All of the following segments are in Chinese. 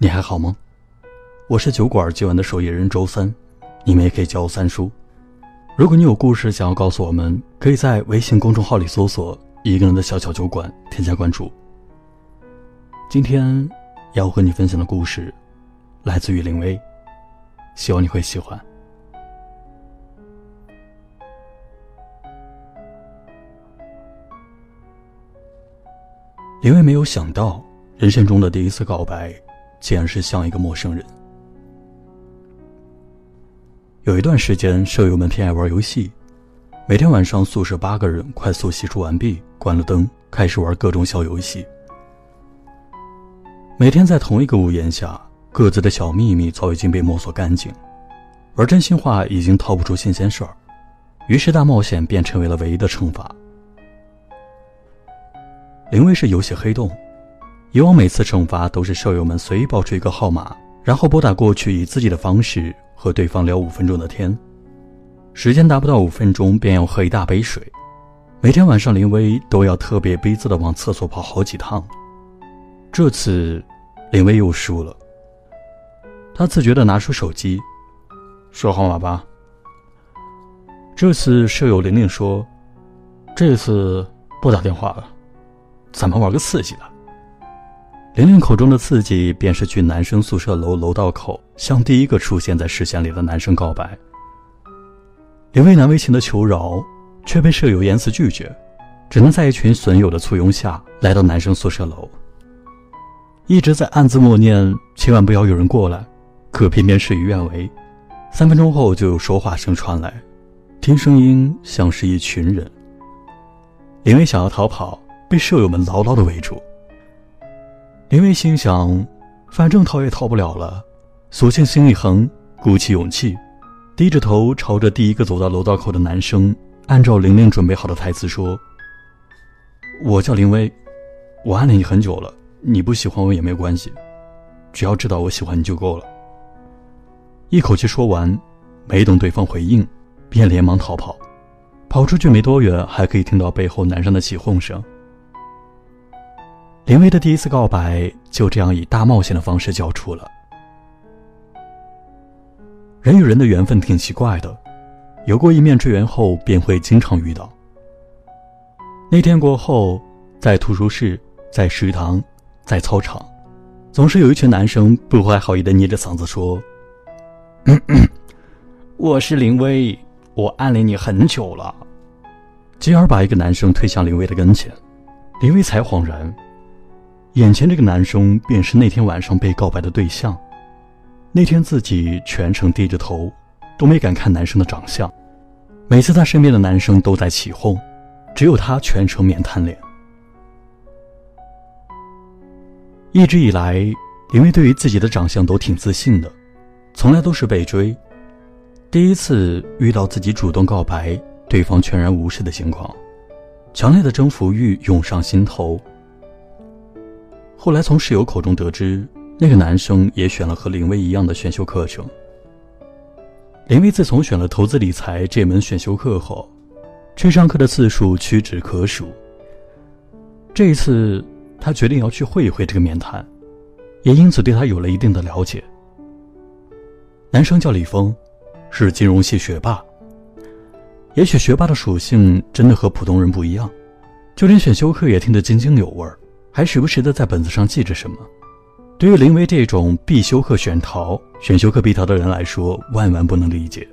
你还好吗？我是酒馆今晚的守夜人周三，你们也可以叫我三叔。如果你有故事想要告诉我们，可以在微信公众号里搜索“一个人的小小酒馆”，添加关注。今天要和你分享的故事来自于林薇，希望你会喜欢。林薇没有想到，人生中的第一次告白。竟然是像一个陌生人。有一段时间，舍友们偏爱玩游戏，每天晚上宿舍八个人快速洗漱完毕，关了灯，开始玩各种小游戏。每天在同一个屋檐下，各自的小秘密早已经被摸索干净，而真心话已经套不出新鲜事儿，于是大冒险便成为了唯一的惩罚。林威是游戏黑洞。以往每次惩罚都是舍友们随意报出一个号码，然后拨打过去，以自己的方式和对方聊五分钟的天。时间达不到五分钟，便要喝一大杯水。每天晚上，林薇都要特别逼仄的往厕所跑好几趟。这次，林薇又输了。他自觉地拿出手机，说号码吧。这次舍友玲玲说：“这次不打电话了，咱们玩个刺激的。”玲玲口中的刺激，便是去男生宿舍楼楼道口，向第一个出现在视线里的男生告白。林薇难为情的求饶，却被舍友严词拒绝，只能在一群损友的簇拥下来到男生宿舍楼。一直在暗自默念千万不要有人过来，可偏偏事与愿违。三分钟后，就有说话声传来，听声音像是一群人。林薇想要逃跑，被舍友们牢牢的围住。林薇心想，反正逃也逃不了了，索性心一横，鼓起勇气，低着头朝着第一个走到楼道口的男生，按照玲玲准备好的台词说：“我叫林薇，我暗恋你很久了，你不喜欢我也没关系，只要知道我喜欢你就够了。”一口气说完，没等对方回应，便连忙逃跑，跑出去没多远，还可以听到背后男生的起哄声。林薇的第一次告白就这样以大冒险的方式交出了。人与人的缘分挺奇怪的，有过一面之缘后，便会经常遇到。那天过后，在图书室，在食堂，在操场，总是有一群男生不怀好意的捏着嗓子说：“我是林薇，我暗恋你很久了。”继而把一个男生推向林薇的跟前，林薇才恍然。眼前这个男生便是那天晚上被告白的对象。那天自己全程低着头，都没敢看男生的长相。每次他身边的男生都在起哄，只有他全程面瘫脸。一直以来，林薇对于自己的长相都挺自信的，从来都是被追。第一次遇到自己主动告白，对方全然无视的情况，强烈的征服欲涌上心头。后来从室友口中得知，那个男生也选了和林薇一样的选修课程。林薇自从选了投资理财这门选修课后，去上课的次数屈指可数。这一次，他决定要去会一会这个面谈，也因此对他有了一定的了解。男生叫李峰，是金融系学霸。也许学霸的属性真的和普通人不一样，就连选修课也听得津津有味儿。还时不时的在本子上记着什么。对于林薇这种必修课选逃、选修课必逃的人来说，万万不能理解。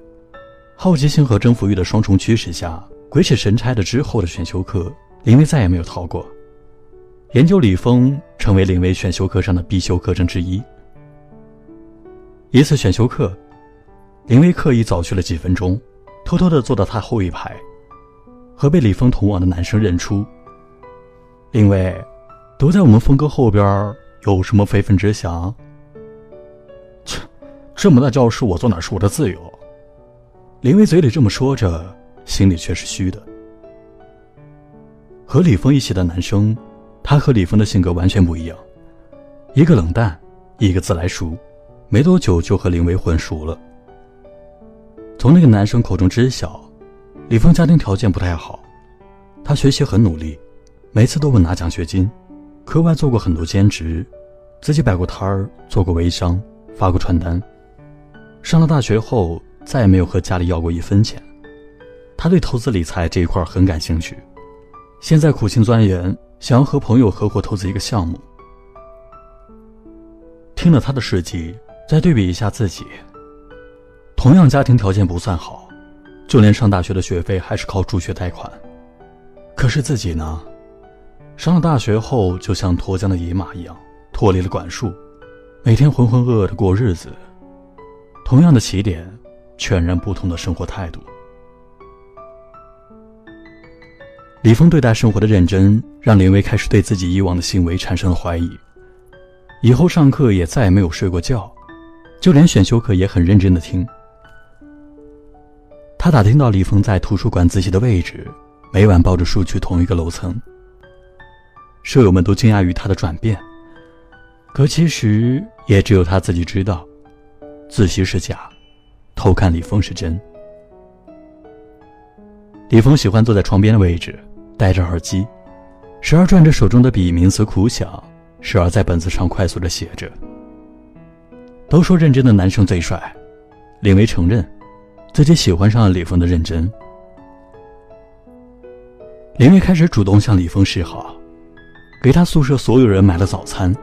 好奇心和征服欲的双重驱使下，鬼使神差的之后的选修课，林薇再也没有逃过。研究李峰成为林薇选修课上的必修课程之一。一次选修课，林薇刻意早去了几分钟，偷偷的坐到他后一排，和被李峰同往的男生认出。林薇。躲在我们峰哥后边，有什么非分之想？切，这么大教室，我坐哪是我的自由。林薇嘴里这么说着，心里却是虚的。和李峰一起的男生，他和李峰的性格完全不一样，一个冷淡，一个自来熟，没多久就和林薇混熟了。从那个男生口中知晓，李峰家庭条件不太好，他学习很努力，每次都会拿奖学金。课外做过很多兼职，自己摆过摊儿，做过微商，发过传单。上了大学后，再也没有和家里要过一分钱。他对投资理财这一块很感兴趣，现在苦心钻研，想要和朋友合伙投资一个项目。听了他的事迹，再对比一下自己，同样家庭条件不算好，就连上大学的学费还是靠助学贷款。可是自己呢，上了大学后就像脱缰的野马一样，脱离了管束，每天浑浑噩噩的过日子。同样的起点，全然不同的生活态度。李峰对待生活的认真，让林薇开始对自己以往的行为产生了怀疑。以后上课也再也没有睡过觉，就连选修课也很认真的听。他打听到李峰在图书馆自习的位置，每晚抱着书去同一个楼层。舍友们都惊讶于他的转变，可其实也只有他自己知道，自习是假，偷看李峰是真。李峰喜欢坐在床边的位置。戴着耳机，时而转着手中的笔冥思苦想，时而在本子上快速的写着。都说认真的男生最帅，林薇承认，自己喜欢上了李峰的认真。林薇开始主动向李峰示好，给他宿舍所有人买了早餐，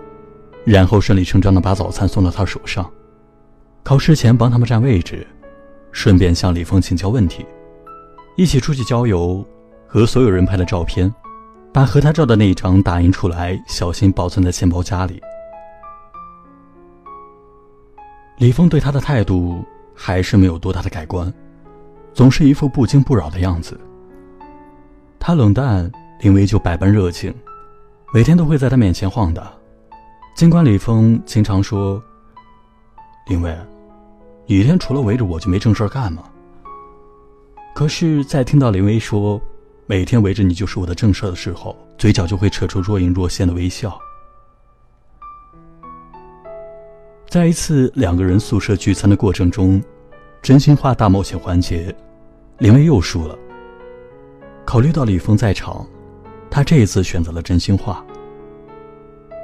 然后顺理成章的把早餐送到他手上。考试前帮他们占位置，顺便向李峰请教问题，一起出去郊游。和所有人拍了照片，把和他照的那一张打印出来，小心保存在钱包夹里。李峰对他的态度还是没有多大的改观，总是一副不惊不扰的样子。他冷淡，林薇就百般热情，每天都会在他面前晃荡。尽管李峰经常说：“林薇，你一天除了围着我就没正事干吗？”可是，在听到林薇说，每天围着你就是我的正事的时候，嘴角就会扯出若隐若现的微笑。在一次两个人宿舍聚餐的过程中，真心话大冒险环节，林薇又输了。考虑到李峰在场，他这一次选择了真心话。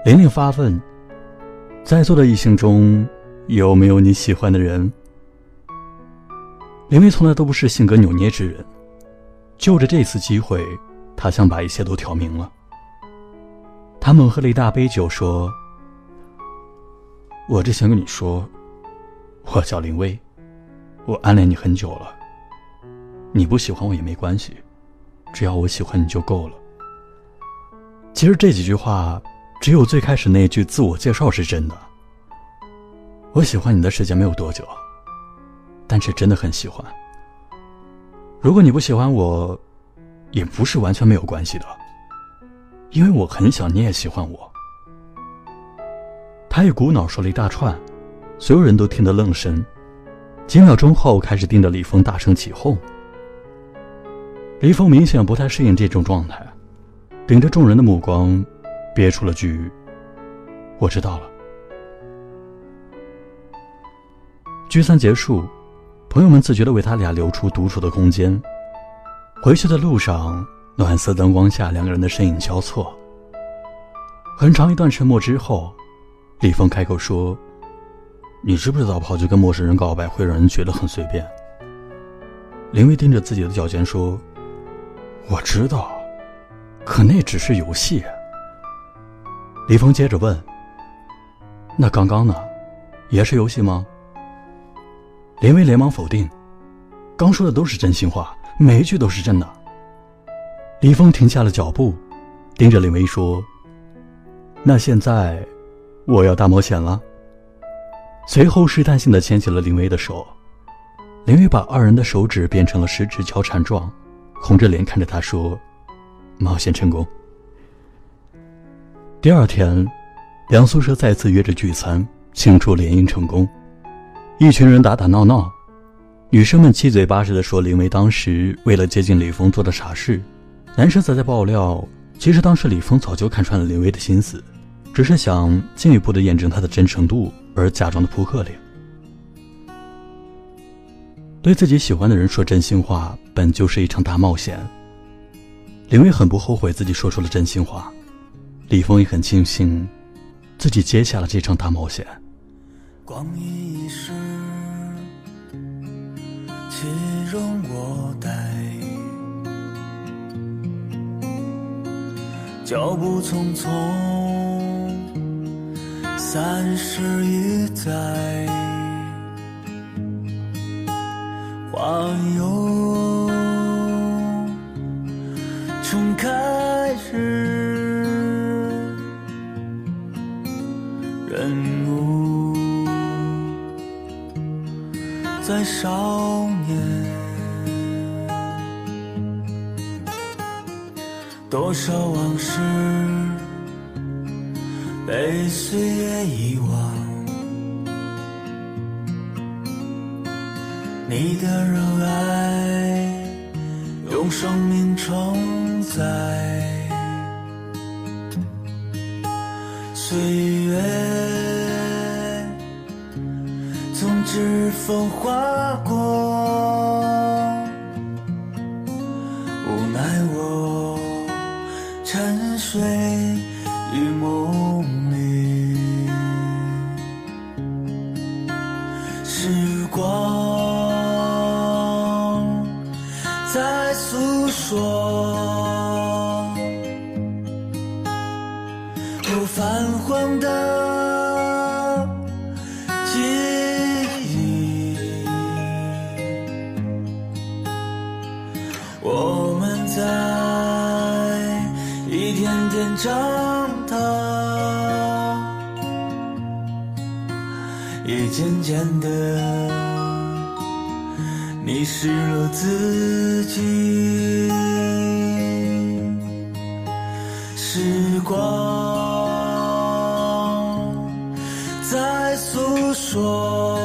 玲玲发问：“在座的异性中，有没有你喜欢的人？”林薇从来都不是性格扭捏之人。就着这次机会，他想把一切都挑明了。他猛喝了一大杯酒，说：“我只想跟你说，我叫林薇，我暗恋你很久了。你不喜欢我也没关系，只要我喜欢你就够了。”其实这几句话，只有最开始那句自我介绍是真的。我喜欢你的时间没有多久，但是真的很喜欢。如果你不喜欢我，也不是完全没有关系的，因为我很想你也喜欢我。他一股脑说了一大串，所有人都听得愣神，几秒钟后开始盯着李峰大声起哄。李峰明显不太适应这种状态，顶着众人的目光，憋出了句：“我知道了。”聚餐结束。朋友们自觉地为他俩留出独处的空间。回去的路上，暖色灯光下，两个人的身影交错。很长一段沉默之后，李峰开口说：“你知不知道跑去跟陌生人告白会让人觉得很随便？”林薇盯着自己的脚尖说：“我知道，可那只是游戏。”李峰接着问：“那刚刚呢，也是游戏吗？”林薇连忙否定：“刚说的都是真心话，每一句都是真的。”李峰停下了脚步，盯着林薇说：“那现在，我要大冒险了。”随后试探性的牵起了林薇的手，林薇把二人的手指变成了十指交缠状，红着脸看着他说：“冒险成功。”第二天，两宿舍再次约着聚餐，庆祝联姻成功。一群人打打闹闹，女生们七嘴八舌地说林薇当时为了接近李峰做的傻事，男生则在爆料，其实当时李峰早就看穿了林薇的心思，只是想进一步的验证她的真诚度而假装的扑克脸。对自己喜欢的人说真心话，本就是一场大冒险。林薇很不后悔自己说出了真心话，李峰也很庆幸，自己接下了这场大冒险。光阴一逝，岂容我待？脚步匆匆，三十一载，花又在少年。多少往事被岁月遗忘，你的热爱用生命承载，岁月风划过，无奈我。沉睡天天长大，也渐渐的迷失了自己。时光在诉说，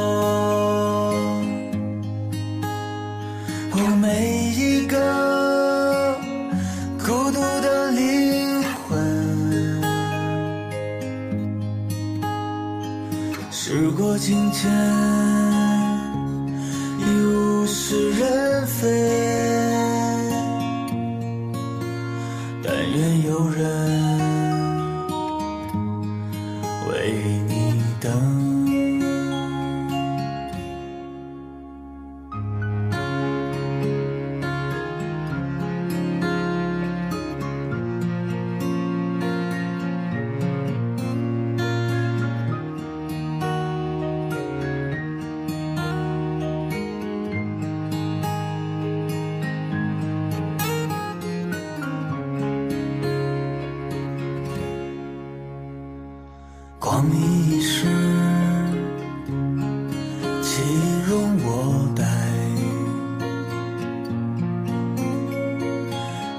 我，每一个今天。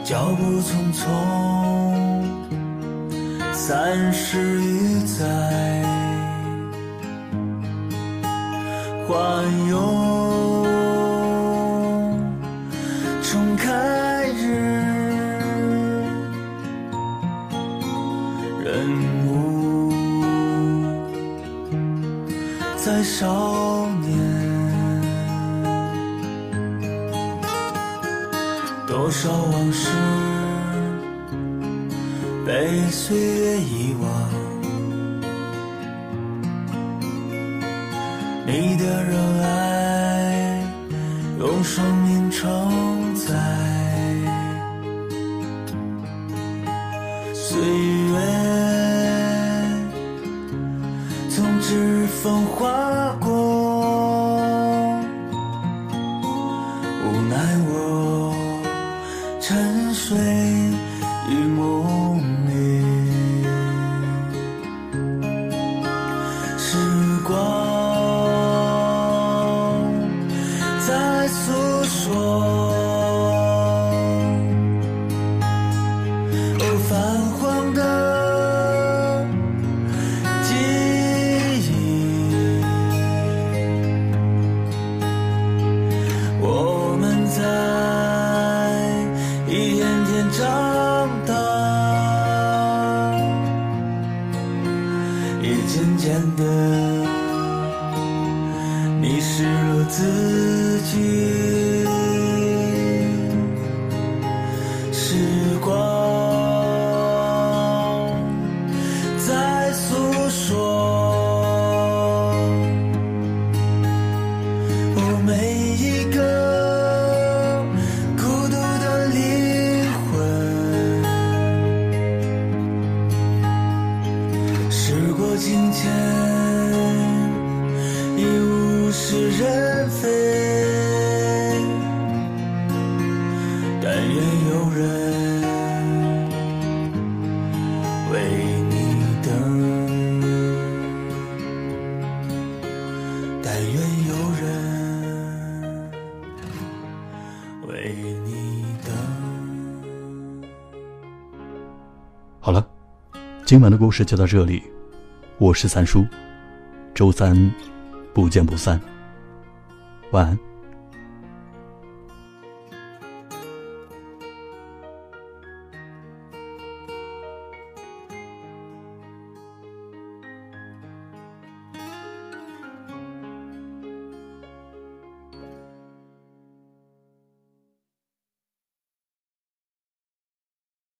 脚步匆匆，三十已载，花又重开日，人无再少多少往事被岁月遗忘，你的热爱用生命承载，沉睡。长大，也渐渐的迷失了自己。好了，今晚的故事就到这里。我是三叔，周三不见不散。晚安。